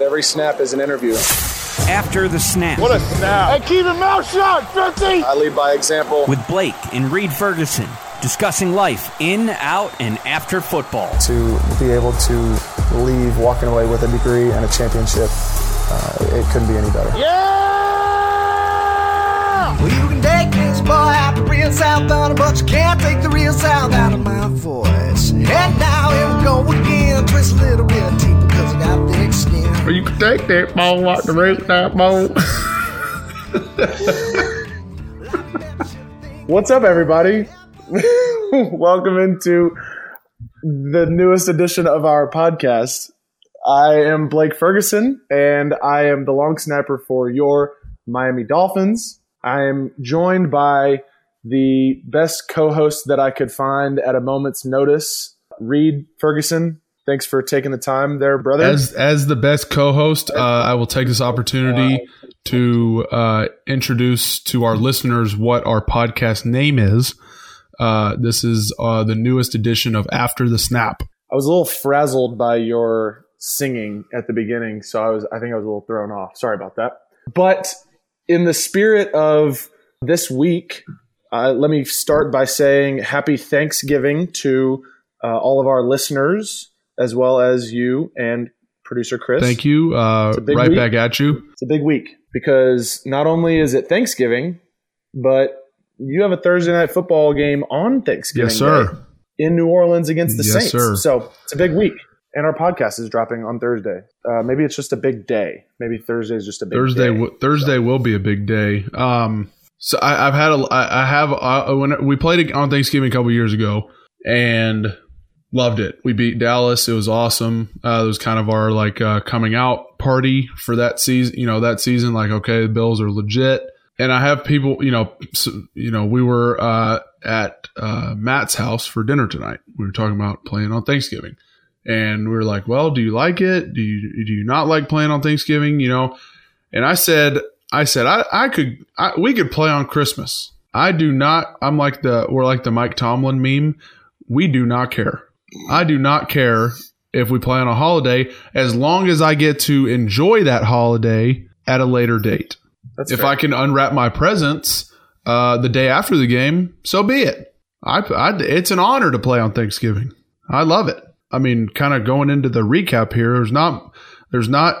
Every snap is an interview. After the snap. What a snap. Hey, keep your mouth shut, 50! I lead by example. With Blake and Reid Ferguson discussing life in, out, and after football. To be able to leave walking away with a degree and a championship, uh, it couldn't be any better. Yeah! Well, you can take this boy out the real south on but you can't take the real south out of my voice. And now here we go again, twist a little bit deeper because I got thick skin. Or you can take that ball like the rest of that ball. What's up, everybody? Welcome into the newest edition of our podcast. I am Blake Ferguson, and I am the long snapper for your Miami Dolphins. I am joined by the best co host that I could find at a moment's notice, Reid Ferguson. Thanks for taking the time there, brother. As as the best co-host, uh, I will take this opportunity to uh, introduce to our listeners what our podcast name is. Uh, this is uh, the newest edition of After the Snap. I was a little frazzled by your singing at the beginning, so I was I think I was a little thrown off. Sorry about that. But in the spirit of this week, uh, let me start by saying happy Thanksgiving to uh, all of our listeners, as well as you and producer Chris. Thank you. Uh, It's a big right week. back at you. It's a big week because not only is it Thanksgiving, but you have a Thursday night football game on Thanksgiving. Yes, sir. Day in New Orleans against the Yes, Saints. sir. So it's a big week. And our podcast is dropping on Thursday. Uh, maybe it's just a big day. Maybe Thursday is just a big Thursday. day. W- Thursday will be a big day. Um, so I, I've had a. I, I have. Uh, when we played it on Thanksgiving a couple years ago, and loved it. We beat Dallas. It was awesome. Uh, it was kind of our like uh, coming out party for that season. You know that season. Like okay, the Bills are legit. And I have people. You know. So, you know we were uh, at uh, Matt's house for dinner tonight. We were talking about playing on Thanksgiving. And we were like, well, do you like it? Do you do you not like playing on Thanksgiving? You know, and I said, I said, I, I could, I, we could play on Christmas. I do not. I'm like the, we're like the Mike Tomlin meme. We do not care. I do not care if we play on a holiday as long as I get to enjoy that holiday at a later date. That's if fair. I can unwrap my presents uh, the day after the game, so be it. I, I, it's an honor to play on Thanksgiving. I love it. I mean, kind of going into the recap here, there's not there's not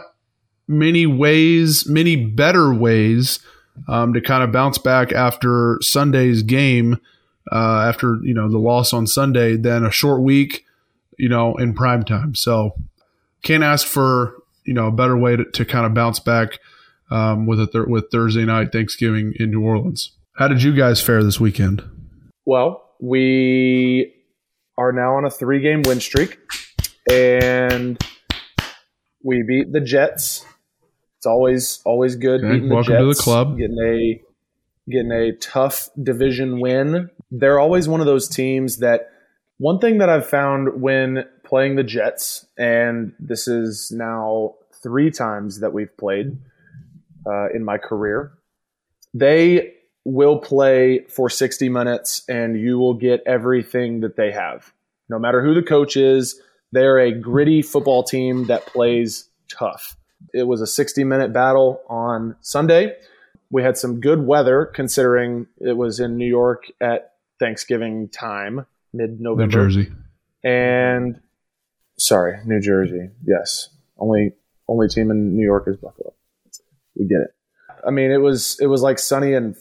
many ways, many better ways um, to kind of bounce back after Sunday's game, uh, after you know the loss on Sunday, than a short week, you know, in prime time. So can't ask for you know a better way to, to kind of bounce back um, with a with Thursday night Thanksgiving in New Orleans. How did you guys fare this weekend? Well, we are now on a three game win streak, and we beat the Jets. It's always always good Okay, beating the welcome to the club. Getting a getting a tough division win. They're always one of those teams that one thing that I've found when playing the Jets, and this is now three times that we've played uh, in my career, they will play for 60 minutes and you will get everything that they have. No matter who the coach is, they're a gritty football team that plays tough. It was a 60 minute battle on Sunday. We had some good weather considering it was in New York at Thanksgiving time, mid November. New Jersey. And sorry, New Jersey. Yes. Only only team in New York is Buffalo. We get it. I mean, it was it was like sunny and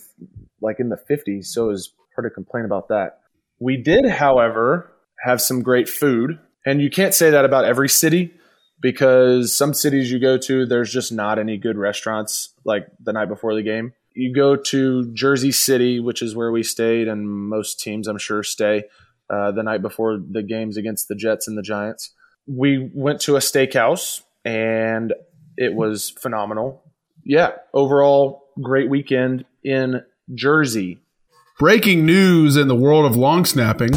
like in the 50s, so it was hard to complain about that. We did, however, have some great food, and you can't say that about every city because some cities you go to, there's just not any good restaurants like the night before the game. You go to Jersey City, which is where we stayed, and most teams, I'm sure, stay uh, the night before the games against the Jets and the Giants. We went to a steakhouse, and it was phenomenal. Yeah, overall, great weekend in Jersey. Breaking news in the world of long snapping.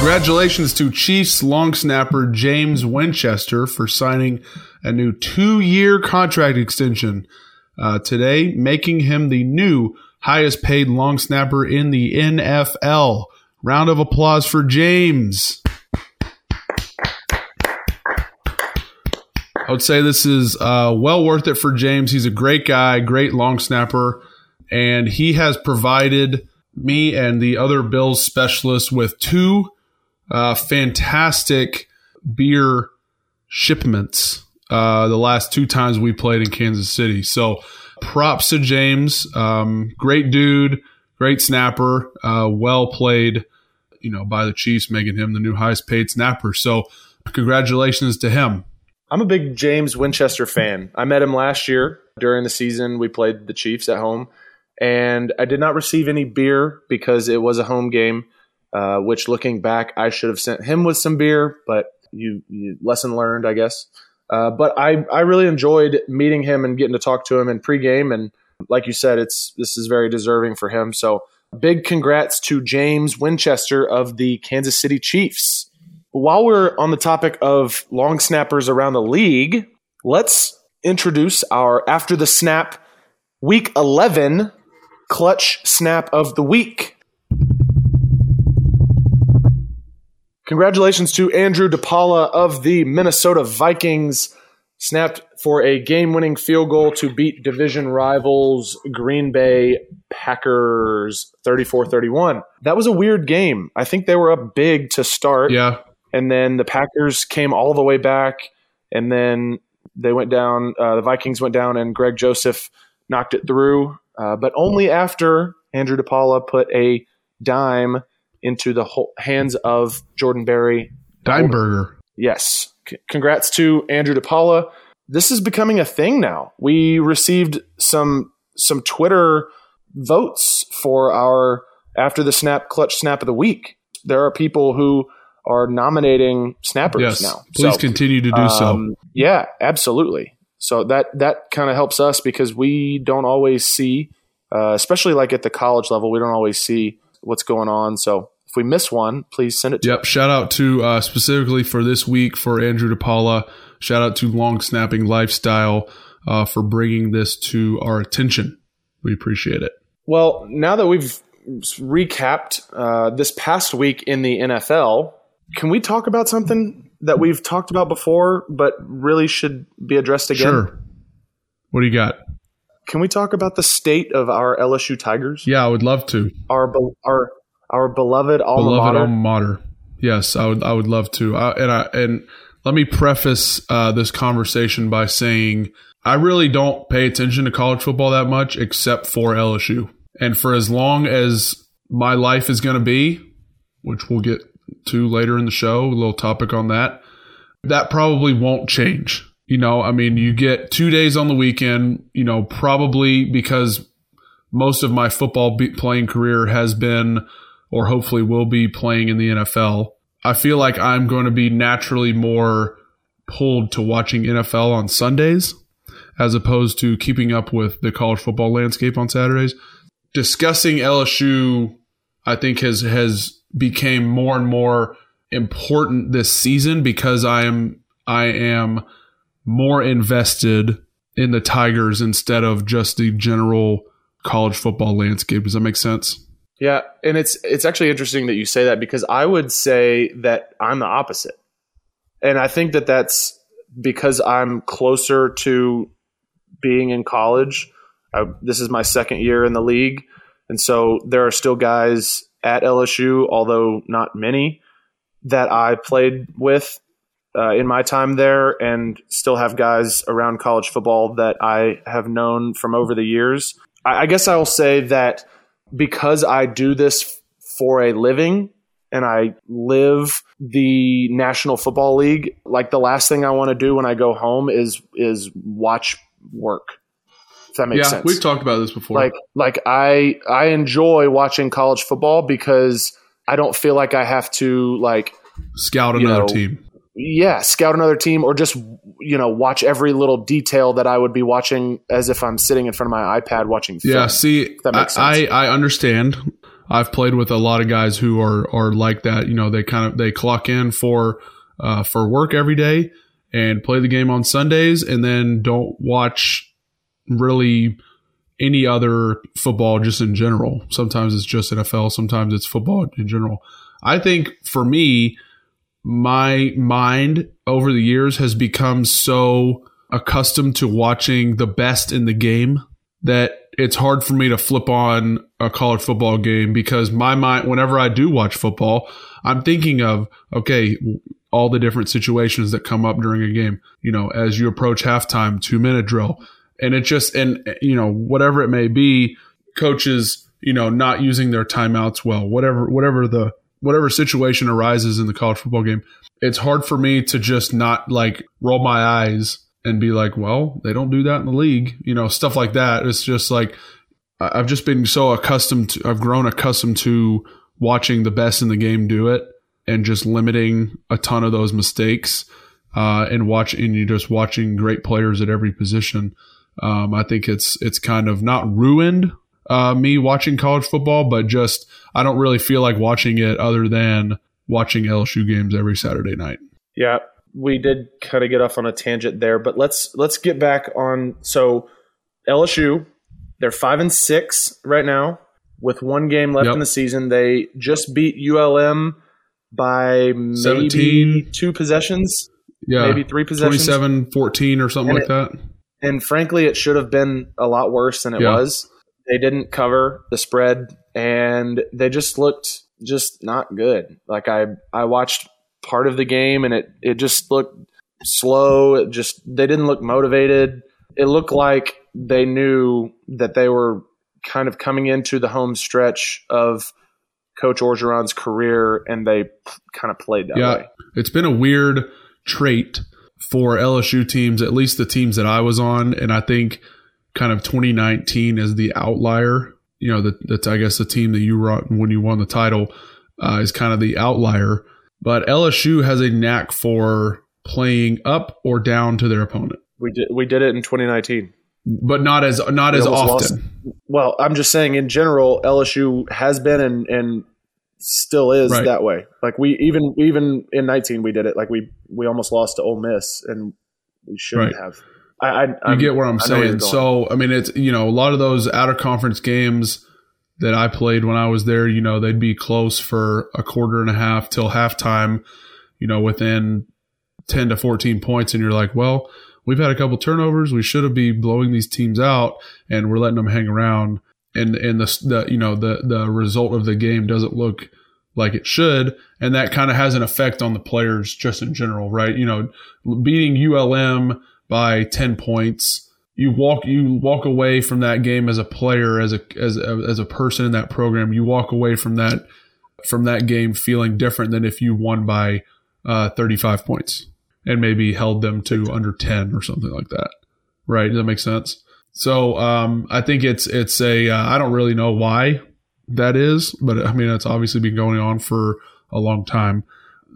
Congratulations to Chiefs long snapper James Winchester for signing a new two year contract extension uh, today, making him the new highest paid long snapper in the NFL. Round of applause for James. I would say this is uh, well worth it for James. He's a great guy, great long snapper, and he has provided me and the other Bills specialists with two uh, fantastic beer shipments uh, the last two times we played in Kansas City. So props to James. Um, great dude, great snapper, uh, well played, you know, by the Chiefs, making him the new highest paid snapper. So congratulations to him. I'm a big James Winchester fan. I met him last year during the season. We played the Chiefs at home, and I did not receive any beer because it was a home game. Uh, which, looking back, I should have sent him with some beer, but you, you lesson learned, I guess. Uh, but I, I really enjoyed meeting him and getting to talk to him in pregame. And like you said, it's this is very deserving for him. So big congrats to James Winchester of the Kansas City Chiefs. While we're on the topic of long snappers around the league, let's introduce our after the snap week 11 clutch snap of the week. Congratulations to Andrew DePaola of the Minnesota Vikings. Snapped for a game winning field goal to beat division rivals Green Bay Packers 34 31. That was a weird game. I think they were up big to start. Yeah. And then the Packers came all the way back. And then they went down, uh, the Vikings went down, and Greg Joseph knocked it through. Uh, but only after Andrew DePaola put a dime into the whole, hands of Jordan Berry. Dimeburger. Yes. C- congrats to Andrew DePaola. This is becoming a thing now. We received some some Twitter votes for our after the snap clutch snap of the week. There are people who are nominating snappers Yes. now. Please So, continue to do so. um, Yeah, absolutely. So that that kind of helps us because we don't always see, uh, especially like at the college level, we don't always see what's going on. So if we miss one, please send it to Yep. Shout out to uh, specifically for this week for Andrew DePaola. Shout out to Long Snapping Lifestyle uh, for bringing this to our attention. We appreciate it. Well, now that we've recapped uh, this past week in the NFL, can we talk about something that we've talked about before, but really should be addressed again? Sure. What do you got? Can we talk about the state of our LSU Tigers? Yeah, I would love to. Our be- our our beloved alma Beloved mater. alma mater. Yes, I would. I would love to. Uh, and I and let me preface uh, this conversation by saying I really don't pay attention to college football that much, except for LSU. And for as long as my life is going to be, which we'll get to later in the show, a little topic on that, that probably won't change. You know, I mean, you get two days on the weekend, you know, probably because most of my football playing career has been or hopefully will be playing in the NFL. I feel like I'm going to be naturally more pulled to watching NFL on Sundays as opposed to keeping up with the college football landscape on Saturdays. Discussing LSU, I think has has became more and more important this season because I am I am more invested in the Tigers instead of just the general college football landscape. Does that make sense? Yeah, and it's it's actually interesting that you say that because I would say that I'm the opposite, and I think that that's because I'm closer to being in college. I, this is my second year in the league, and so there are still guys at LSU, although not many, that I played with uh, in my time there, and still have guys around college football that I have known from over the years. I, I guess I will say that because I do this for a living and I live the National Football League, like the last thing I want to do when I go home is is watch work. If that makes yeah, sense. we've talked about this before. like like I I enjoy watching college football because I don't feel like I have to like Scout another know, team. Yeah, scout another team or just you know watch every little detail that I would be watching as if I'm sitting in front of my iPad watching film. Yeah, see, that makes I, sense. I I understand. I've played with a lot of guys who are are like that. You know, they kind of they clock in for uh, for work every day and play the game on Sundays, and then don't watch really any other football just in general. Sometimes it's just NFL, sometimes it's football in general. I think for me, my mind over the years has become so accustomed to watching the best in the game that it's hard for me to flip on a college football game because my mind, whenever I do watch football, I'm thinking of, okay, all the different situations that come up during a game, you know, as you approach halftime, two minute drill. And it just, and, you know, whatever it may be, coaches, you know, not using their timeouts well, whatever, whatever the, whatever situation arises in the college football game, it's hard for me to just not like roll my eyes and be like, well, they don't do that in the league, you know, stuff like that. It's just like I've just been so accustomed to, I've grown accustomed to watching the best in the game do it and just limiting a ton of those mistakes uh, and watch and you just watching great players at every position. Um, I think it's it's kind of not ruined uh, me watching college football, but just I don't really feel like watching it other than watching LSU games every Saturday night. Yeah, we did kind of get off on a tangent there, but let's let's get back on. So LSU, they're five and six right now with one game left Yep. in the season. They just beat ULM by maybe 17. two possessions, Yeah, maybe three possessions. 27 14 or something And like that. And frankly, it should have been a lot worse than it Yeah. was. They didn't cover the spread, and they just looked just not good. Like I, I watched part of the game, and it it just looked slow. It just they didn't look motivated. It looked like they knew that they were kind of coming into the home stretch of Coach Orgeron's career, and they p- kind of played that Yeah. way. It's been a weird trait for LSU teams, at least the teams that I was on, and I think kind of 2019 as the outlier. You know, that that's I guess the team that you were on when you won the title uh, is kind of the outlier. But LSU has a knack for playing up or down to their opponent, We did we did it in 2019. but not as not We as often. lost. Well, I'm just saying in general, LSU has been and, and still is Right. that way. Like we even even in 19 we did it. Like we we almost lost to Ole Miss and we shouldn't Right. have. I, I You get where I'm I know where you're saying. So, I mean, it's, you know, a lot of those out of conference games that I played when I was there, you know, they'd be close for a quarter and a half till halftime, you know, within 10 to 14 points. And you're like, well, we've had a couple turnovers. We should have be blowing these teams out and we're letting them hang around. And, and the, the, you know, the, the result of the game doesn't look like it should. And that kind of has an effect on the players just in general, right? You know, beating ULM by 10 points. You walk you walk away from that game as a player as a as a, as a person in that program. You walk away from that from that game feeling different than if you won by uh, 35 points and maybe held them to under 10 or something like that. Right? Does that make sense? So um, i think it's it's a uh, i don't really know why that is but i mean it's obviously been going on for a long time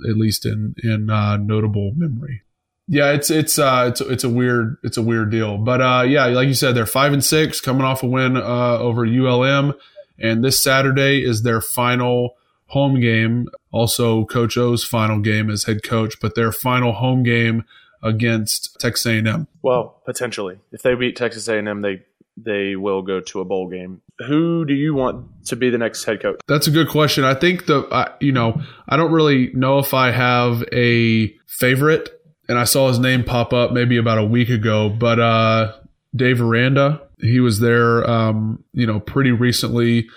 at least in in uh, notable memory yeah, it's it's uh it's it's a weird it's a weird deal. But uh yeah, like you said, they're five and six, coming off a win uh over ULM, and this Saturday is their final home game. Also, Coach O's final game as head coach, but their final home game against Texas A&M. well, potentially. If they beat Texas A&M, they they will go to a bowl game. Who do you want to be the next head coach? That's a good question. I think the I you know I don't really know if I have a favorite, and I saw his name pop up maybe about a week ago, but uh, Dave Aranda, he was there, um, you know, pretty recently.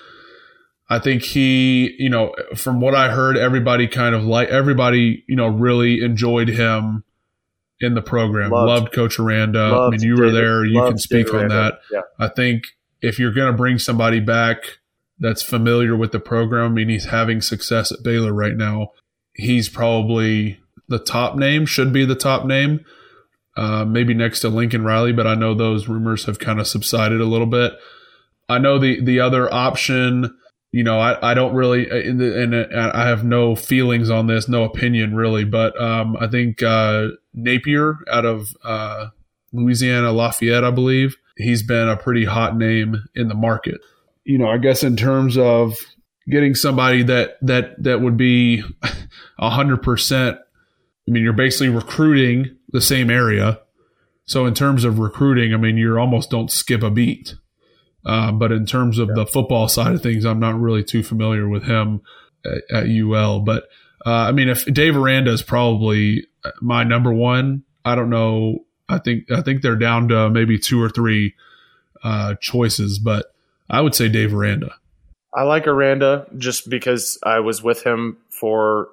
I think he, you know, from what I heard, everybody kind of like everybody, you know, really enjoyed him in the program. Loved- Loved, Coach Aranda. I mean, you were there. You can speak David on that. Yeah. I think if you're going to bring somebody back that's familiar with the program, I mean, he's having success at Baylor right now. He's probably the top name, should be the top name, uh, maybe next to Lincoln Riley, but I know those rumors have kind of subsided a little bit. I know the the other option, you know, I, I don't really, and, and I have no feelings on this, no opinion really, but um, I think uh, Napier out of uh, Louisiana Lafayette, I believe, he's been a pretty hot name in the market. You know, I guess in terms of getting somebody that that that would be a hundred percent. I mean, you're basically recruiting the same area. So in terms of recruiting, I mean, you almost don't skip a beat. Uh, but in terms of the football side of things, I'm not really too familiar with him at, at UL. But uh, I mean, if Dave Aranda is probably my number one, I don't know. I think I think they're down to maybe two or three uh, choices, but I would say Dave Aranda. I like Aranda just because I was with him for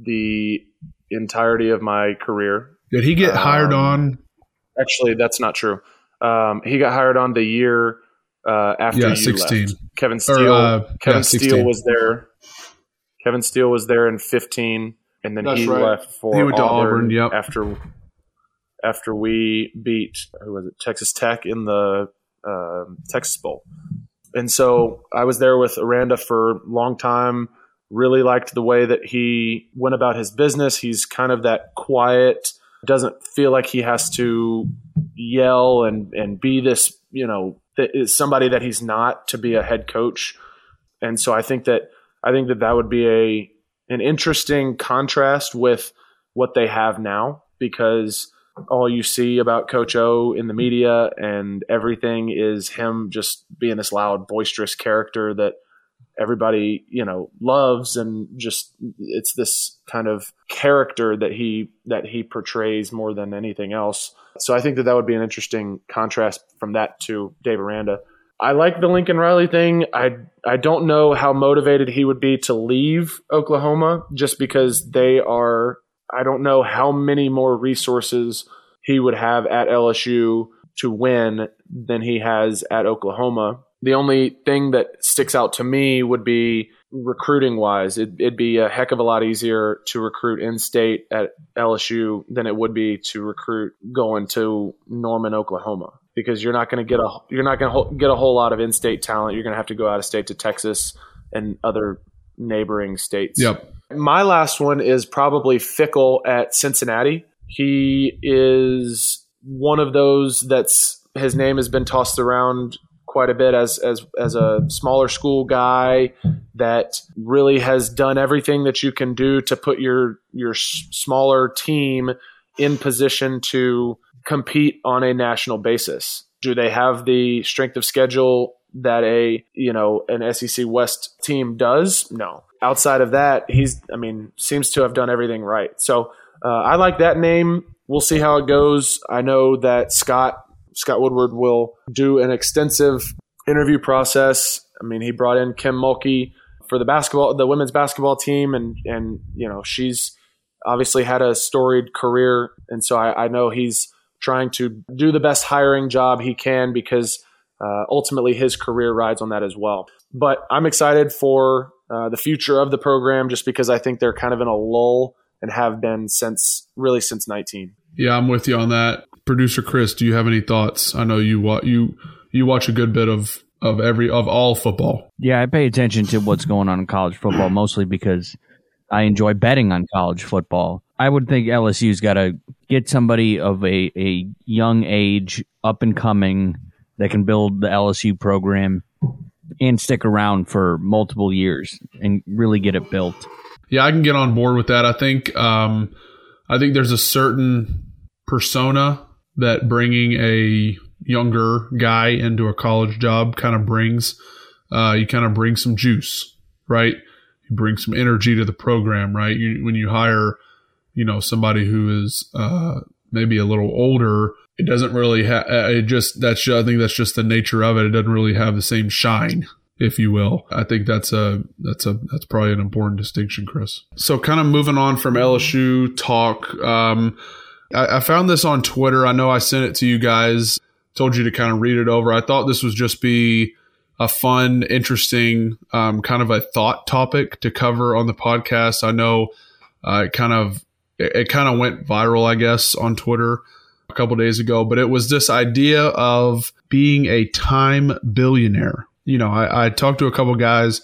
the entirety of my career. Did he get hired Um, on? Actually, that's not true. Um, he got hired on the year uh, after Yeah, you 16. left. Kevin Steele. uh, Kevin yeah, Steele was there. Kevin Steele was there in 15, and then That's he right. left for He went to Auburn, Auburn, yep. after after we beat who was it Texas Tech in the um Texas Bowl. And so I was there with Aranda for a long time. Really liked the way that he went about his business. He's kind of that quiet, doesn't feel like he has to yell and and be this, you know, is somebody that he's not to be a head coach. And so I think that I think that that would be a an interesting contrast with what they have now because all you see about Coach O in the media and everything is him just being this loud, boisterous character that everybody you know loves and just it's this kind of character that he that he portrays more than anything else. So i think that that would be an interesting contrast from that to dave aranda. I like the lincoln riley thing. I i don't know how motivated he would be to leave oklahoma just because they are i don't know how many more resources he would have at lsu to win than he has at oklahoma the only thing that sticks out to me would be recruiting wise. It, it'd be a heck of a lot easier to recruit in state at LSU than it would be to recruit going to Norman, Oklahoma, because you're not going to get a you're not going to get a whole lot of in state talent. You're going to have to go out of state to Texas and other neighboring states. Yep. My last one is probably Fickell at Cincinnati. He is one of those that's his name has been tossed around quite a bit as as as a smaller school guy that really has done everything that you can do to put your your smaller team in position to compete on a national basis. Do they have the strength of schedule that a you know an SEC West team does? No. Outside of that, he's I mean seems to have done everything right. So uh, I like that name. We'll see how it goes. I know that Scott Scott Woodward will do an extensive interview process. I mean, he brought in Kim Mulkey for the basketball, the women's basketball team, and and you know she's obviously had a storied career, and so I, I know he's trying to do the best hiring job he can because uh, ultimately his career rides on that as well. But I'm excited for uh, the future of the program just because I think they're kind of in a lull and have been since really since 19. Yeah, I'm with you on that. Producer Chris, do you have any thoughts? I know you wa- you you watch a good bit of of every of all football. Yeah, I pay attention to what's going on in college football mostly because I enjoy betting on college football. I would think LSU's got to get somebody of a, a young age, up and coming, that can build the LSU program and stick around for multiple years and really get it built. Yeah, I can get on board with that. I think um, I think there's a certain persona that bringing a younger guy into a college job kind of brings. Uh, you kind of bring some juice, right? You bring some energy to the program, right? You, when you hire, you know, somebody who is uh, maybe a little older, it doesn't really have. It just that's ju- I think that's just the nature of it. It doesn't really have the same shine if you will. I think that's a that's a that's probably an important distinction, Chris. So kind of moving on from LSU talk. Um, I, I found this on Twitter. I know I sent it to you guys. Told you to kind of read it over. I thought this would just be a fun, interesting, um, kind of a thought topic to cover on the podcast. I know uh, it kind of it, it kind of went viral, I guess, on Twitter a couple days ago. But it was this idea of being a time billionaire you know, I, I talked to a couple guys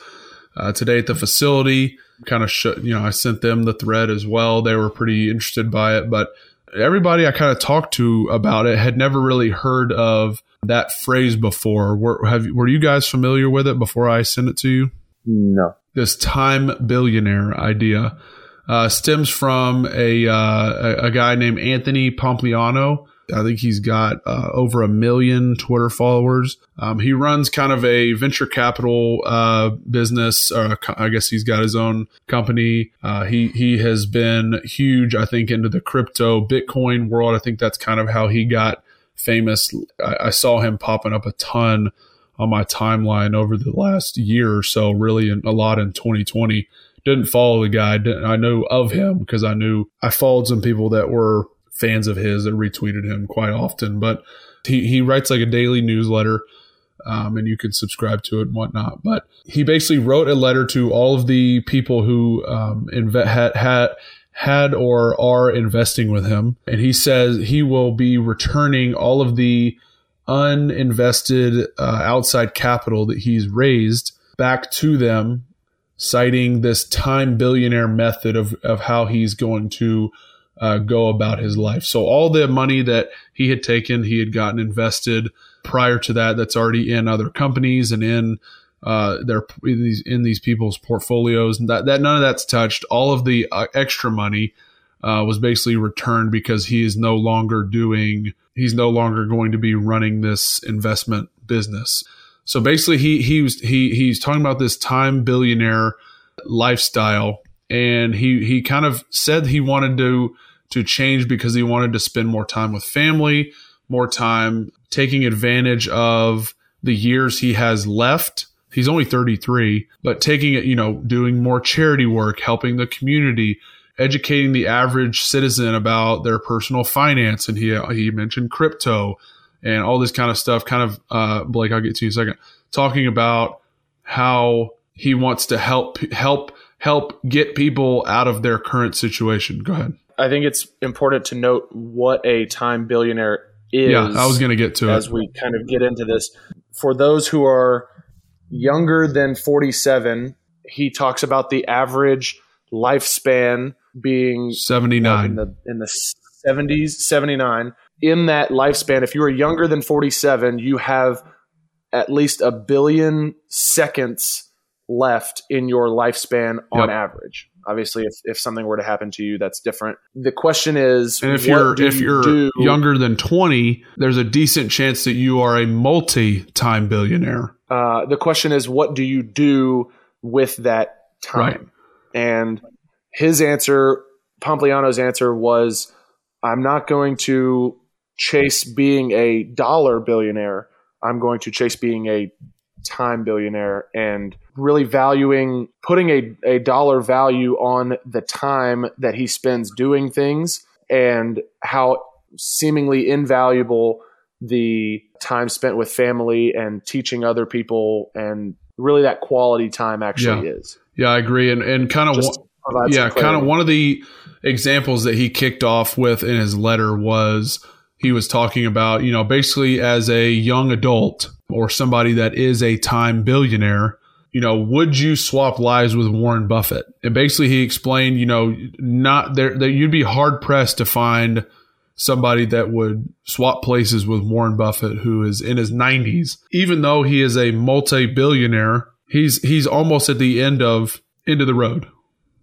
uh, today at the facility. Kind of, sh- you know, I sent them the thread as well. They were pretty interested by it, but everybody I kind of talked to about it had never really heard of that phrase before. Were have were you guys familiar with it before I sent it to you? No. This time billionaire idea uh, stems from a, uh, a a guy named Anthony Pompliano. I think he's got uh, over a million Twitter followers. Um, he runs kind of a venture capital uh, business. Uh, I guess he's got his own company. Uh, he he has been huge, I think, into the crypto Bitcoin world. I think that's kind of how he got famous. I, I saw him popping up a ton on my timeline over the last year or so, really in, a lot in 2020. Didn't follow the guy. I know of him because I knew I followed some people that were fans of his that retweeted him quite often. But he, he writes like a daily newsletter. Um, and you can subscribe to it and whatnot. But he basically wrote a letter to all of the people who um, had, had had or are investing with him, and he says he will be returning all of the uninvested uh, outside capital that he's raised back to them, citing this time billionaire method of, of how he's going to uh, go about his life. So, all the money that he had taken, he had gotten invested prior to that, that's already in other companies and in uh, their in these in these people's portfolios, and that, that none of that's touched. All of the uh, extra money uh, was basically returned because he is no longer doing he's no longer going to be running this investment business. So basically, he he was he he's talking about this time billionaire lifestyle, and he he kind of said he wanted to to change because he wanted to spend more time with family, more time taking advantage of the years he has left. He's only 33, but taking it, you know, doing more charity work, helping the community, educating the average citizen about their personal finance. And he, he mentioned crypto and all this kind of stuff. Kind of, uh, Blake, I'll get to you in a second. Talking about how he wants to help, help, help get people out of their current situation. Go ahead. I think it's important to note what a time billionaire is. Yeah, I was going to get to as it. we kind of get into this. For those who are younger than 47, he talks about the average lifespan being 79 in the in the 70s 79 in that lifespan if you are younger than 47 you have at least a billion seconds left in your lifespan on Yep. average obviously if, if something were to happen to you that's different the question is And if you're if you you're do- younger than 20, there's a decent chance that you are a multi-time billionaire. uh, the question is what do you do with that time Right. and his answer pompliano's answer was i'm not going to chase being a dollar billionaire i'm going to chase being a time billionaire and really valuing putting a, a dollar value on the time that he spends doing things and how seemingly invaluable the time spent with family and teaching other people and really that quality time actually is. Yeah, I agree. And and kind of Just to provide some yeah, kind of one of the examples that he kicked off with in his letter was he was talking about, you know, basically as a young adult or somebody that is a time billionaire, you know, would you swap lives with Warren Buffett? And basically he explained, you know, not there that you'd be hard pressed to find somebody that would swap places with Warren Buffett who is in his 90s. Even though he is a multi-billionaire, he's he's almost at the end of end of the road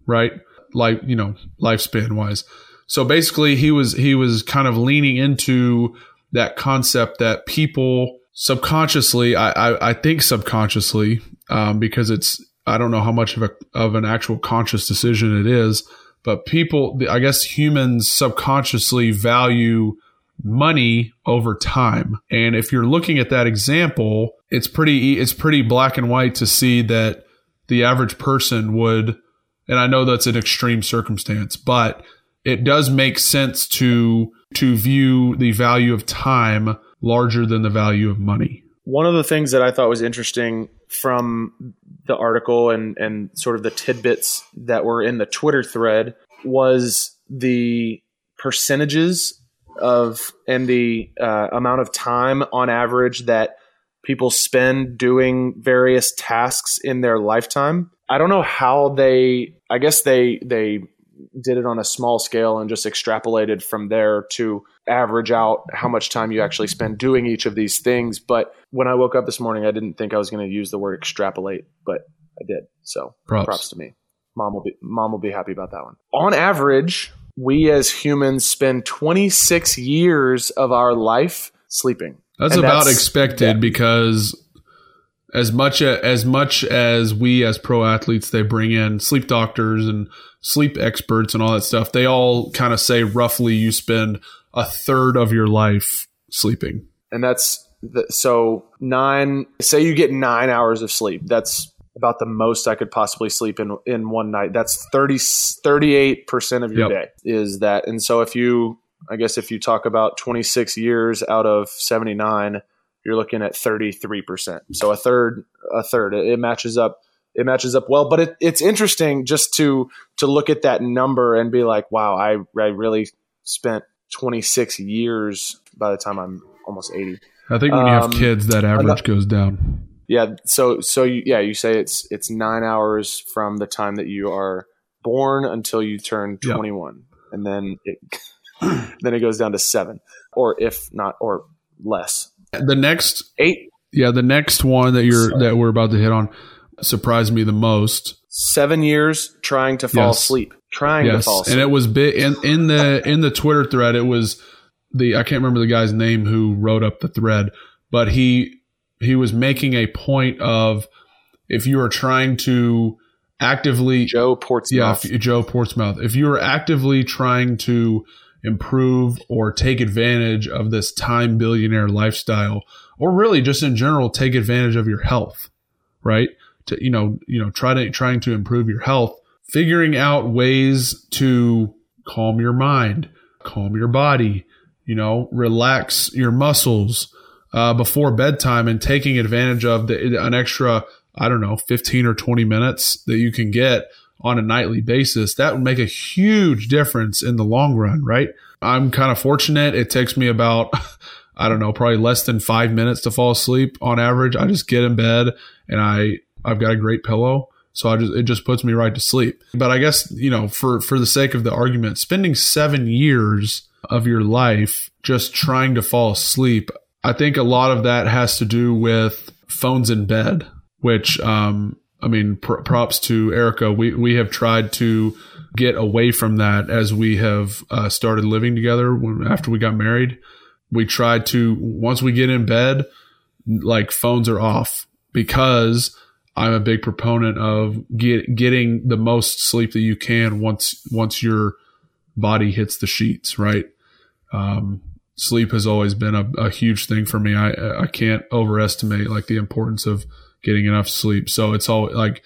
right? Like, you know, lifespan wise. So basically he was he was kind of leaning into that concept that people subconsciously, I I, I think subconsciously, um, because it's I don't know how much of a of an actual conscious decision it is, but people I guess humans subconsciously value money over time. And if you're looking at that example, it's pretty it's pretty black and white to see that the average person would and I know that's an extreme circumstance, but it does make sense to to view the value of time larger than the value of money. One of the things that I thought was interesting from the article and, and sort of the tidbits that were in the Twitter thread was the percentages of and the uh, amount of time on average that people spend doing various tasks in their lifetime. I don't know how they I guess they they did it on a small scale and just extrapolated from there to average out how much time you actually spend doing each of these things. But when I woke up this morning, I didn't think I was going to use the word extrapolate, but I did. So Props. props to me. Mom will be mom will be happy about that one. On average, we as humans spend 26 years of our life sleeping. That's And about that's- expected because as much a, as much as we as pro athletes they bring in sleep doctors and sleep experts and all that stuff, they all kind of say roughly you spend a third of your life sleeping. and that's the, so nine. Say you get nine hours of sleep. That's about the most I could possibly sleep in in one night. That's 38 percent of your Yep. day is that. And so if you, I guess, if you talk about twenty six years out of seventy nine, you're looking at thirty three percent. So a third, a third. It, it matches up. It matches up well. But it, it's interesting just to to look at that number and be like, wow, I I really spent twenty six years by the time I'm almost eighty. I think when you have Um, kids, that average goes down. Yeah. So so you, yeah, you say it's it's nine hours from the time that you are born until you turn Yep. 21, and then it then it goes down to seven, or if not, or less. The next, Eight, yeah, the next one that you're Sorry. that we're about to hit on surprised me the most. seven years trying to fall Yes. asleep, trying to fall asleep. and it was big in in the in the Twitter thread. It was the I can't remember the guy's name who wrote up the thread, but he he was making a point of if you are trying to actively Joe Portsmouth. yeah if, Joe Portsmouth if you are actively trying to improve or take advantage of this time billionaire lifestyle or really just in general take advantage of your health right to you know you know try to trying to improve your health figuring out ways to calm your mind calm your body you know relax your muscles uh, before bedtime and taking advantage of the, an extra i don't know 15 or 20 minutes that you can get on a nightly basis that would make a huge difference in the long run right? I'm kind of fortunate. It takes me about i don't know probably less than five minutes to fall asleep on average. I just get in bed and i i've got a great pillow so I just it just puts me right to sleep. But I guess you know for for the sake of the argument, spending seven years of your life just trying to fall asleep, I think a lot of that has to do with phones in bed. Which um, I mean, pr- props to Erica. We we have tried to get away from that as we have uh, started living together. When after we got married, we tried to once we get in bed, like phones are off because I'm a big proponent of get, getting the most sleep that you can once once your body hits the sheets. Right. Um, sleep has always been a, a huge thing for me. I I can't overestimate like the importance of getting enough sleep. So it's all like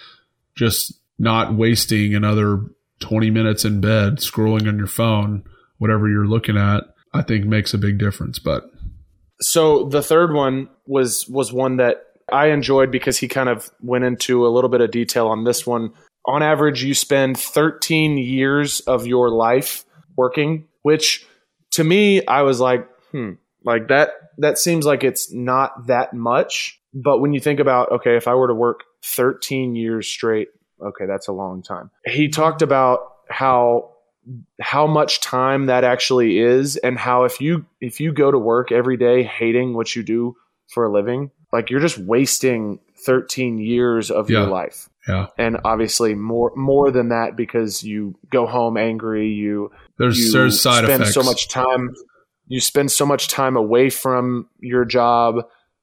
just not wasting another 20 minutes in bed scrolling on your phone, whatever you're looking at. I think makes a big difference. But so the third one was was one that I enjoyed because he kind of went into a little bit of detail on this one. On average, you spend 13 years of your life working, which to me, I was like, hmm, like that that seems like it's not that much. But when you think about, okay, if I were to work 13 years straight, okay, that's a long time. He talked about how how much time that actually is and how if you if you go to work every day hating what you do for a living like you're just wasting 13 years of Yeah. your life yeah, and obviously more more than that because you go home angry you there's you there's side spend effects. so much time you spend so much time away from your job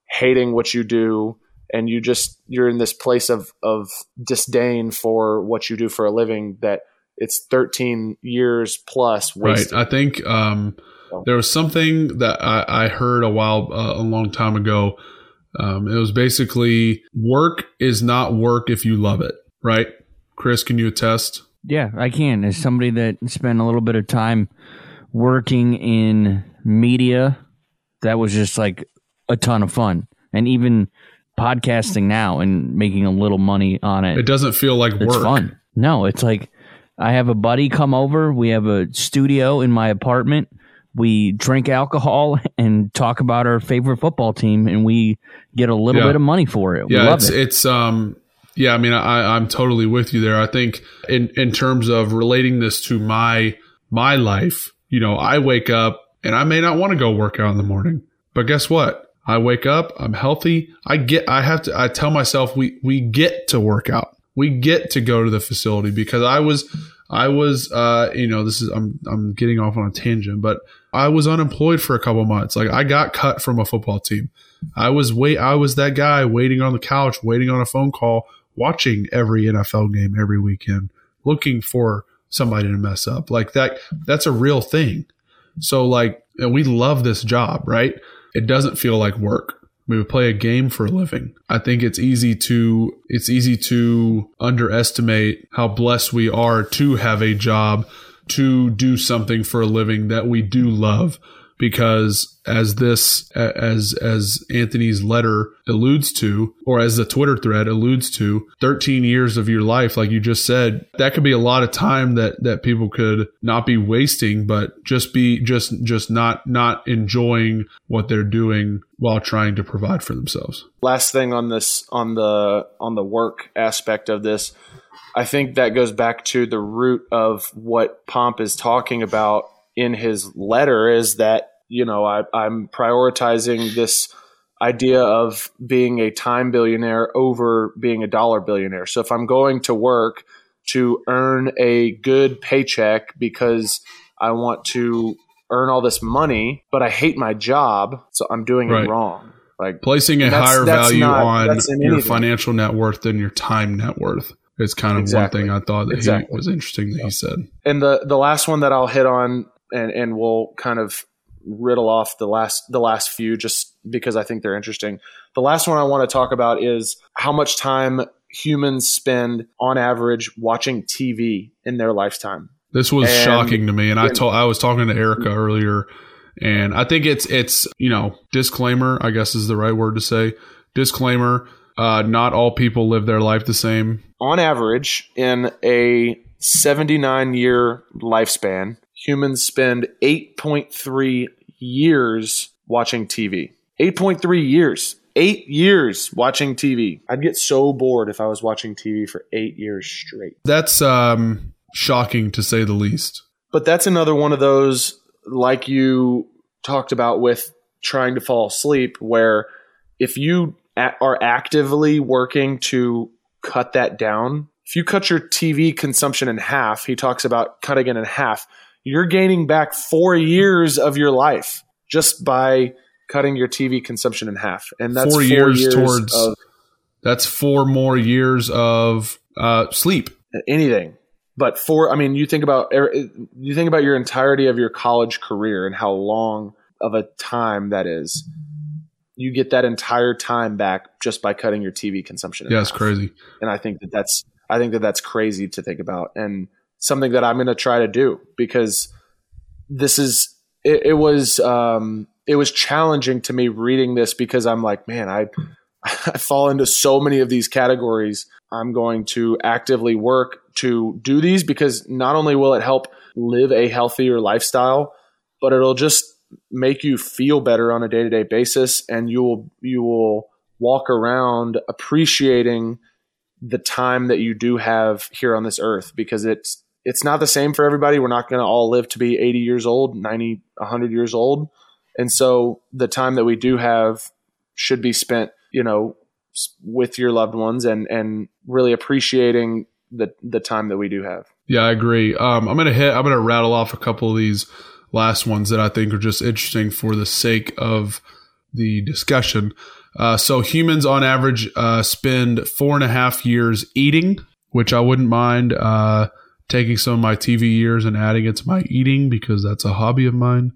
hating what you do and you just you're in this place of of disdain for what you do for a living that it's 13 years plus wasted. Right. I think um, there was something that I, I heard a while, uh, a long time ago. Um, it was basically work is not work if you love it. Right. Chris, can you attest? Yeah, I can. As somebody that spent a little bit of time working in media, that was just like a ton of fun. And even podcasting now and making a little money on it. It doesn't feel like It's work. fun. No, it's like I have a buddy come over. We have a studio in my apartment. We drink alcohol and talk about our favorite football team, and we get a little Yeah. bit of money for it. We yeah, love it's it. it's um yeah, I mean I I'm totally with you there. I think in in terms of relating this to my my life, you know, I wake up and I may not want to go work out in the morning. But guess what? I wake up, I'm healthy. I get I have to I tell myself we we get to work out. We get to go to the facility because I was I was, uh, you know, this is I'm I'm getting off on a tangent, but I was unemployed for a couple months. Like I got cut from a football team. I was wait, I was that guy waiting on the couch, waiting on a phone call, watching every NFL game every weekend, looking for somebody to mess up. Like that, that's a real thing. So like, and we love this job, right? It doesn't feel like work. We play a game for a living. I think it's easy to it's easy to underestimate how blessed we are to have a job, to do something for a living that we do love because as this as as Anthony's letter alludes to or as the Twitter thread alludes to 13 years of your life like you just said that could be a lot of time that that people could not be wasting but just be just just not not enjoying what they're doing while trying to provide for themselves. Last thing on this on the on the work aspect of this I think that goes back to the root of what Pomp is talking about in his letter is that you know I, I'm prioritizing this idea of being a time billionaire over being a dollar billionaire. So if I'm going to work to earn a good paycheck because I want to earn all this money, but I hate my job, so I'm doing Right. it wrong. Like Placing a That's- higher that's value not- on your financial net worth than your time net worth is kind of Exactly. one thing I thought that Exactly. he was interesting that he said. and the the last one that I'll hit on and and we'll kind of riddle off the last the last few just because I think they're interesting. The last one I want to talk about is how much time humans spend on average watching TV in their lifetime. This was And- shocking to me, and I told I was talking to Erica earlier, and I think it's it's you know disclaimer I guess is the right word to say disclaimer. Uh, not all people live their life the same. On average, in a 79 year lifespan, humans spend 8.3 years watching TV. 8.3 years. Eight years watching TV. I'd get so bored if I was watching TV for eight years straight. That's um, shocking to say the least. But that's another one of those, like you talked about with trying to fall asleep, where if you are actively working to cut that down, if you cut your TV consumption in half, he talks about cutting it in half, you're gaining back four years of your life just by cutting your TV consumption in half. And that's Four four, years years, towards- of That's four more years of uh, sleep. anything. But for, I mean, you think about er, you think about your entirety of your college career and how long of a time that is. You get that entire time back just by cutting your TV consumption. Yeah, it's crazy. and I think that that's I think that that's crazy to think about and something that I'm going to try to do because this is it, it was um, it was challenging to me reading this because I'm like man I I fall into so many of these categories I'm going to actively work to do these because not only will it help live a healthier lifestyle but it'll just make you feel better on a day-to-day basis and you will you will walk around appreciating the time that you do have here on this earth because it's it's not the same for everybody we're not going to all live to be 80 years old 90 100 years old and so the time that we do have should be spent you know with your loved ones and and really appreciating the the time that we do have Yeah, I agree. Um, I'm gonna hit. I'm gonna rattle off a couple of these last ones that I think are just interesting for the sake of the discussion. Uh, so humans on average uh, spend four and a half years eating, which I wouldn't mind uh, taking some of my TV years and adding it to my eating because that's a hobby of mine.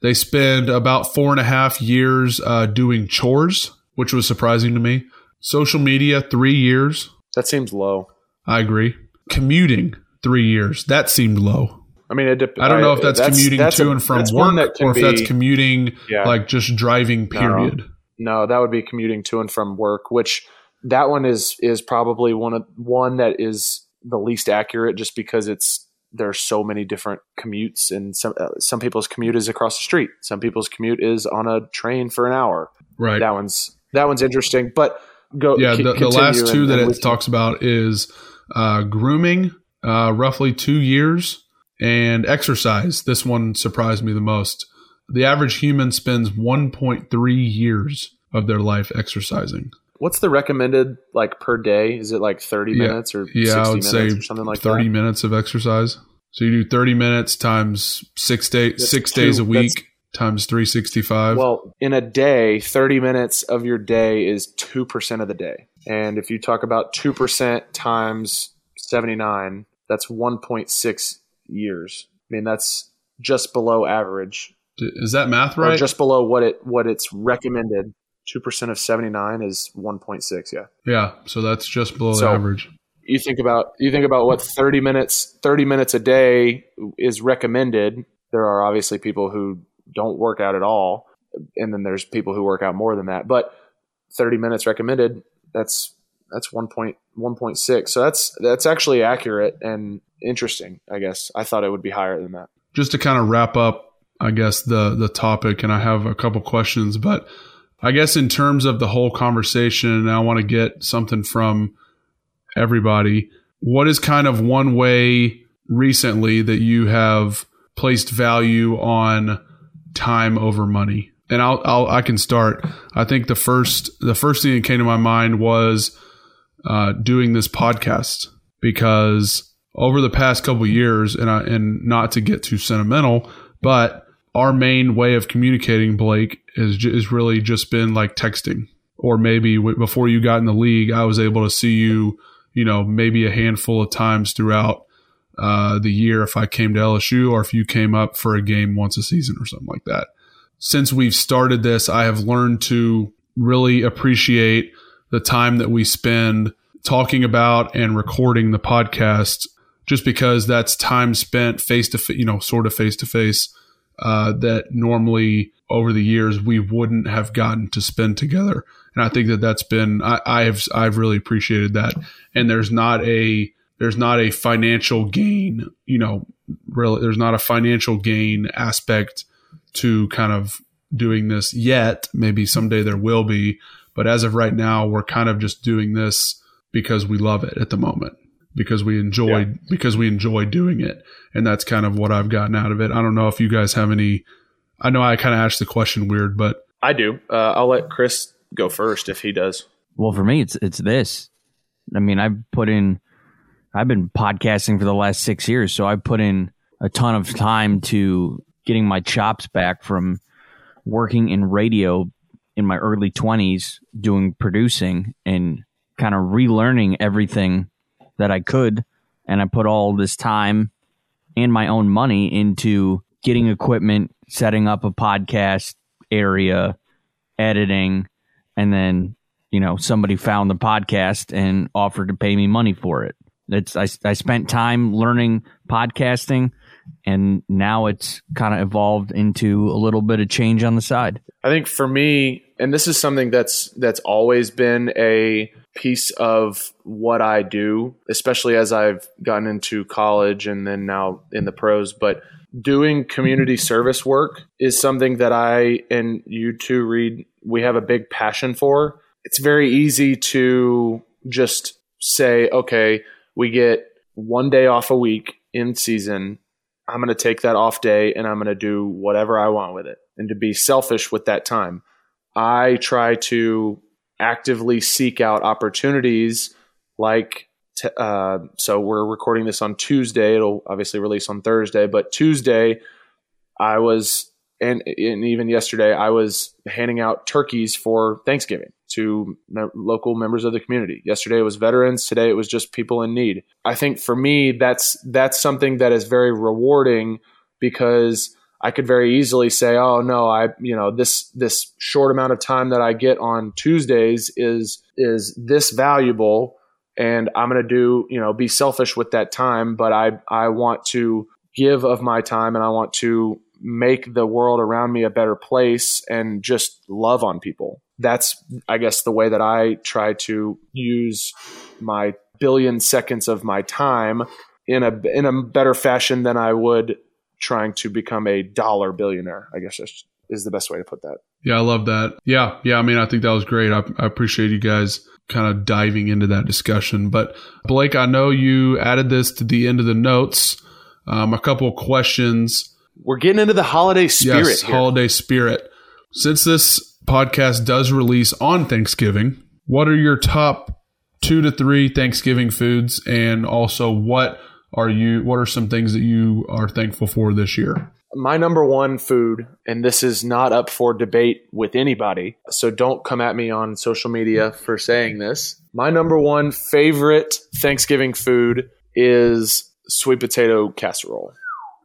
They spend about four and a half years uh, doing chores, which was surprising to me. Social media, three years. that seems low I agree. Commuting, three years. That seemed low. I mean it dep- I don't know if that's, commuting that's to a- and from work or if that's commuting Yeah. like just driving, period. No, that would be commuting to and from work, which that one is is probably one of one that is the least accurate just because it's there are so many different commutes and some uh, some people's commute is across the street. Some people's commute is on a train for an hour. Right. That one's that one's interesting, but go yeah. c- The, the last two and- that and it talks about is uh, grooming, uh, roughly two years, and exercise. This one surprised me the most. The average human spends 1.3 years of their life exercising. what's the recommended like per day? Is it like thirty Yeah. minutes or Yeah, I 60 would say minutes or something like 30 that? minutes of exercise. So you do 30 minutes times six day, That's six two- days a week times 365. Well, in a day, 30 minutes of your day is 2% of the day. And if you talk about 2% times 79, that's 1.6 years. I mean, that's just below average. Is that math Or right? just below what it what it's recommended. 2% of 79 is 1.6, yeah. yeah. So that's just below So- the average. You think about you think about what 30 minutes 30 minutes a day is recommended. There are obviously people who don't work out at all and then there's people who work out more than that. But 30 minutes recommended, that's that's 1.1.6. So that's that's actually accurate and interesting, I guess. I thought it would be higher than that. just to kind of wrap up, I guess the the topic, and I have a couple questions, but I guess in terms of the whole conversation, I want to get something from everybody. What is kind of one way recently that you have placed value on time over money? And I'll, I'll I can start. I think the first the first thing that came to my mind was uh, doing this podcast because over the past couple years, and I, and not to get too sentimental, but our main way of communicating, Blake, is is really just been like texting, or maybe w- before you got in the league, I was able to see you, you know, maybe a handful of times throughout uh, the year if I came to LSU, or if you came up for a game once a season or something like that. Since we've started this, I have learned to really appreciate the time that we spend talking about and recording the podcast just because that's time spent face to face, you know, sort of face to face uh, that normally over the years we wouldn't have gotten to spend together. And I think that that's been I, I've I've really appreciated that. And there's not a there's not a financial gain, you know, really there's not a financial gain aspect to kind of doing this yet. Maybe someday there will be, but as of right now, we're kind of just doing this because we love it at the moment because we enjoy because we enjoy doing it and that's kind of what I've gotten out of it. I don't know if you guys have any I know I kind of asked the question weird, but I do. Uh, I'll let Chris go first if he does. Well, for me, it's it's this. I mean, I've put in. I've been podcasting for the last six years, so I've put in a ton of time to getting my chops back from working in radio in my early twenties, doing producing and kind of relearning everything that I could, and I put all this time and my own money into getting equipment, setting up a podcast area, editing, and then you know somebody found the podcast and offered to pay me money for it. It's I, I spent time learning podcasting, and now it's kind of evolved into a little bit of change on the side. I think for me, and this is something that's that's always been a piece of what I do, especially as I've gotten into college and then now in the pros, but doing community service work is something that I and you two read we have a big passion for. It's very easy to just say, okay, we get one day off a week in season. I'm going to take that off day and I'm going to do whatever I want with it and to be selfish with that time. I try to actively seek out opportunities like t- uh, so we're recording this on Tuesday. It'll obviously release on Thursday, but Tuesday I was and, and even yesterday I was handing out turkeys for Thanksgiving to me- local members of the community. Yesterday it was veterans, today it was just people in need. I think for me that's that's something that is very rewarding because I could very easily say, "Oh no, I you know this this short amount of time that I get on Tuesdays is is this valuable, and I'm going to do you know be selfish with that time, but I I want to give of my time and I want to make the world around me a better place and just love on people. That's I guess the way that I try to use my billion seconds of my time in a in a better fashion than I would trying to become a dollar billionaire. I guess is, is the best way to put that. yeah, I love that. Yeah, yeah, I mean, I think that was great. I, I appreciate you guys kind of diving into that discussion. But Blake, I know you added this to the end of the notes. Um, a couple of questions. We're getting into the holiday spirit yes, here. holiday spirit. Since this podcast does release on Thanksgiving, what are your top two to three Thanksgiving foods, and also what are you? What are some things that you are thankful for this year? My number one food, and this is not up for debate with anybody, so don't come at me on social media for saying this. My number one favorite Thanksgiving food is sweet potato casserole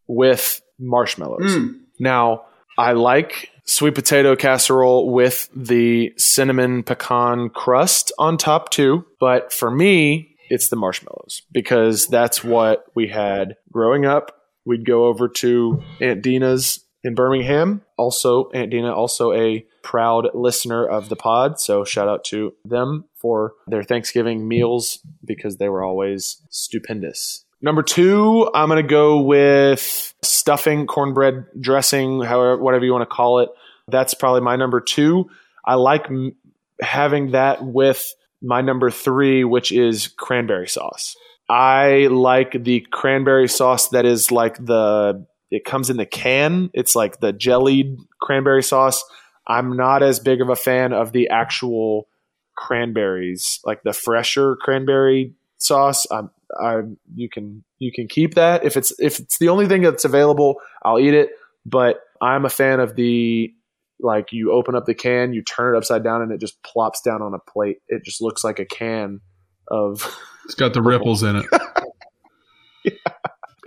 with marshmallows. Hmm. Now, I like sweet potato casserole with the cinnamon pecan crust on top too, but for me, it's the marshmallows because that's what we had growing up. We'd go over to Aunt Dina's in Birmingham. Also, Aunt Dina, also a proud listener of the pod. So shout out to them for their Thanksgiving meals because they were always stupendous. Number two, I'm going to go with stuffing, cornbread dressing, however, whatever you want to call it. That's probably my number two. I like m- having that with my number three, which is cranberry sauce. I like the cranberry sauce that is like the, it comes in the can. It's like the jellied cranberry sauce. I'm not as big of a fan of the actual cranberries, like the fresher cranberry sauce. I'm, I you can you can keep that if it's if it's the only thing that's available, I'll eat it. But I'm a fan of the like you open up the can, you turn it upside down, and it just plops down on a plate. It just looks like a can of. It's got the ripples in it. it,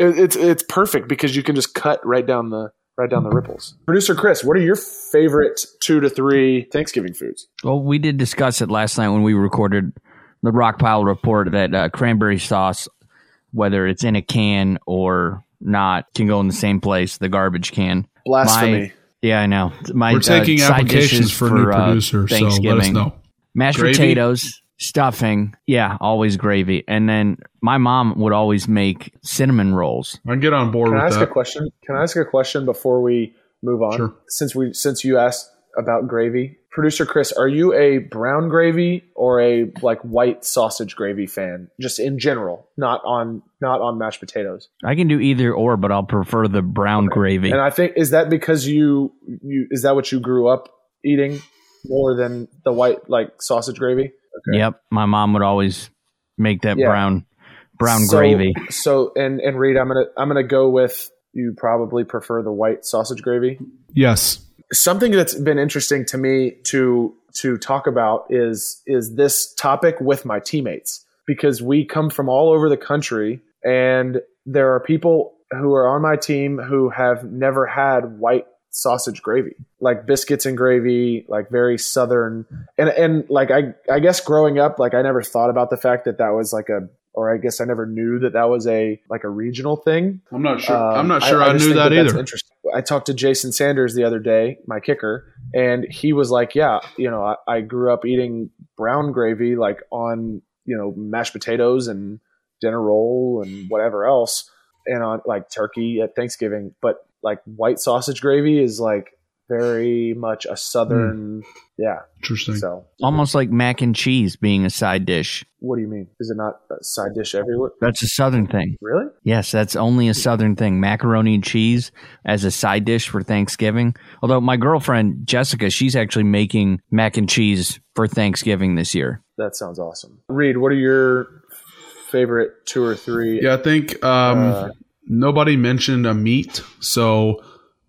it's it's perfect because you can just cut right down the right down the ripples. Producer Chris, what are your favorite two to three Thanksgiving foods? Well, we did discuss it last night when we recorded the Rock Pile report that uh, cranberry sauce, whether it's in a can or not, can go in the same place, the garbage can. Blasphemy. My- yeah, I know. My We're taking uh, side applications dishes for, a new uh, producer, so let us Thanksgiving. know. Mashed Gravy? potatoes, stuffing, yeah, always gravy, and then my mom would always make cinnamon rolls. I can get on board Can I with ask that. a question? Can I ask a question before we move on? Sure. Since we since you asked about gravy, producer Chris, are you a brown gravy or a like white sausage gravy fan? Just in general, not on not on mashed potatoes. I can do either or, but I'll prefer the brown gravy. And I think is that because you you is that what you grew up eating more than the white like sausage gravy? Yep, my mom would always make that Yeah. brown brown So- gravy. So and and Reid, I'm gonna I'm gonna go with you. Probably prefer the white sausage gravy. Yes. Something that's been interesting to me to to talk about is is this topic with my teammates. Because we come from all over the country and there are people who are on my team who have never had white sausage gravy. Like biscuits and gravy like very southern. And and like i i guess growing up like i never thought about the fact that that was like a or i guess i never knew that that was a like a regional thing I'm not sure. um, I'm not sure I, just knew think that, either. Interesting. I talked to Jason Sanders the other day, my kicker, and he was like, "Yeah, you know, I, I grew up eating brown gravy like on you know mashed potatoes and dinner roll and whatever else, and on like turkey at Thanksgiving, but like white sausage gravy is like very much a southern, yeah. Interesting. So, Almost like mac and cheese being a side dish. what do you mean? Is it not a side dish everywhere? That's a southern thing. Really? Yes, that's only a southern thing. Macaroni and cheese as a side dish for Thanksgiving. Although my girlfriend Jessica, she's actually making mac and cheese for Thanksgiving this year. That sounds awesome. Reid, what are your favorite two or three? Yeah, I think um, Uh, nobody mentioned a meat. So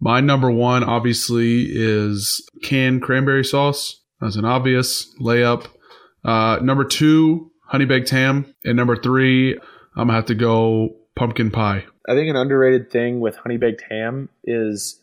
my number one obviously is canned cranberry sauce. That's an obvious layup. Uh, number two, honey baked ham. And number three, I'm gonna have to go pumpkin pie. I think an underrated thing with honey baked ham is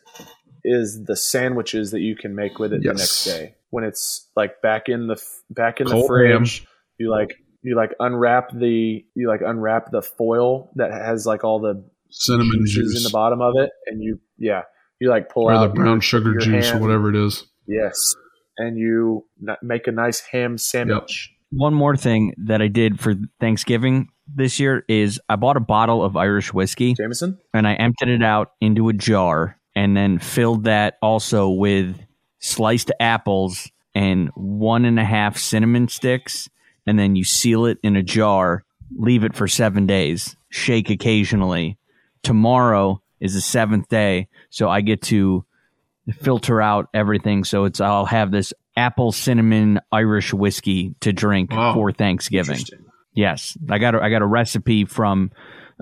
is the sandwiches that you can make with it the next day when it's like back in the back in the Cold fridge. You like you like unwrap the you like unwrap the foil that has like all the Cinnamon juices juice in the bottom of it, and you yeah you like pull or the brown your- sugar your juice ham. or whatever it is. Yes, and you n- make a nice ham sandwich. One more thing that I did for Thanksgiving this year is I bought a bottle of Irish whiskey Jameson, and I emptied it out into a jar and then filled that also with sliced apples and one and a half cinnamon sticks. And then you seal it in a jar, leave it for seven days, shake occasionally. Tomorrow is the seventh day, so I get to filter out everything. So it's I'll have this apple cinnamon Irish whiskey to drink Wow. for Thanksgiving. Yes, I got a, I got a recipe from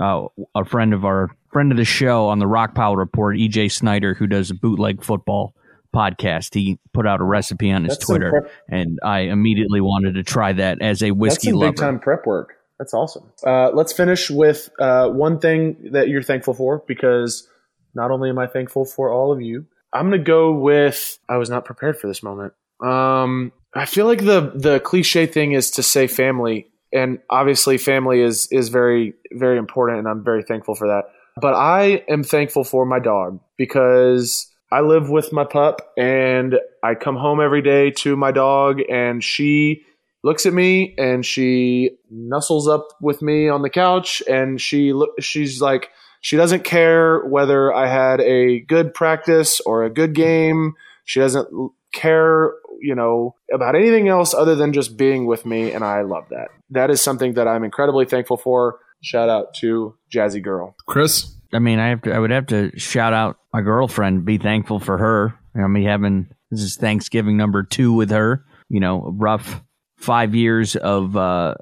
uh, a friend of our friend of the show on the Rock Pile Report, EJ Snyder, who does a bootleg football podcast. He put out a recipe on his That's Twitter, prep- and I immediately wanted to try that as a That's whiskey some lover. big time prep work. That's awesome. Uh, let's finish with uh, one thing that you're thankful for because not only am I thankful for all of you, I'm going to go with I was not prepared for this moment. Um, I feel like the the cliche thing is to say family, and obviously family is is very very important, and I'm very thankful for that. But I am thankful for my dog because I live with my pup, and I come home every day to my dog, and she looks at me and she nuzzles up with me on the couch and she look she's like she doesn't care whether I had a good practice or a good game. She doesn't care, you know, about anything else other than just being with me and I love that. That is something that I'm incredibly thankful for. Shout out to Jazzy Girl. Chris, I mean, I have to. I would have to shout out my girlfriend. Be thankful for her. You know, me having this is Thanksgiving number two with her. You know, rough five years of uh,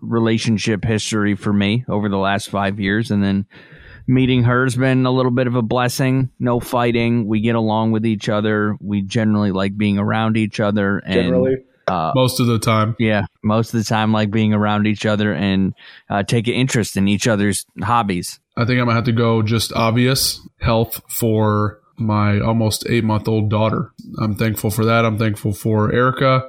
relationship history for me over the last five years, and then meeting her has been a little bit of a blessing. No fighting. We get along with each other. We generally like being around each other. And, Generally, uh, most of the time. yeah, most of the time, like being around each other and uh, take an interest in each other's hobbies. I think I'm gonna have to go just obvious health for my almost eight month old daughter. I'm thankful for that. I'm thankful for Erica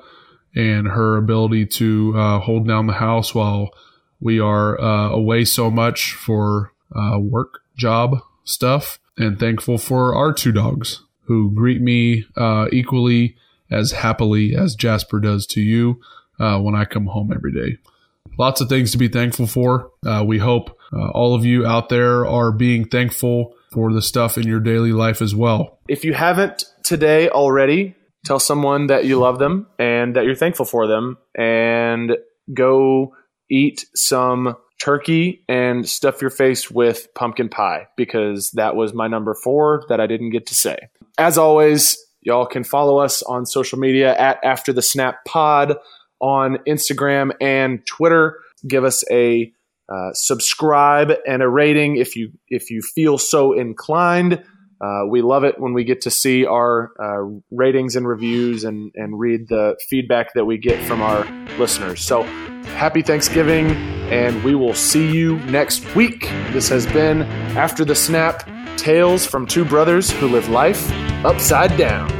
and her ability to uh, hold down the house while we are uh, away so much for uh, work job stuff. And thankful for our two dogs who greet me uh, equally as happily as Jasper does to you uh, when I come home every day lots of things to be thankful for. Uh, we hope all of you out there are being thankful for the stuff in your daily life as well. If you haven't today already, tell someone that you love them and that you're thankful for them and go eat some turkey and stuff your face with pumpkin pie because that was my number four that I didn't get to say. As always, y'all can follow us on social media at After the Snap Pod on Instagram and Twitter. Give us a uh, subscribe and a rating if you if you feel so inclined. Uh, we love it when we get to see our uh, ratings and reviews and, and read the feedback that we get from our listeners. So, happy Thanksgiving, and we will see you next week. This has been After the Snap Tales from Two Brothers Who Live Life Upside Down.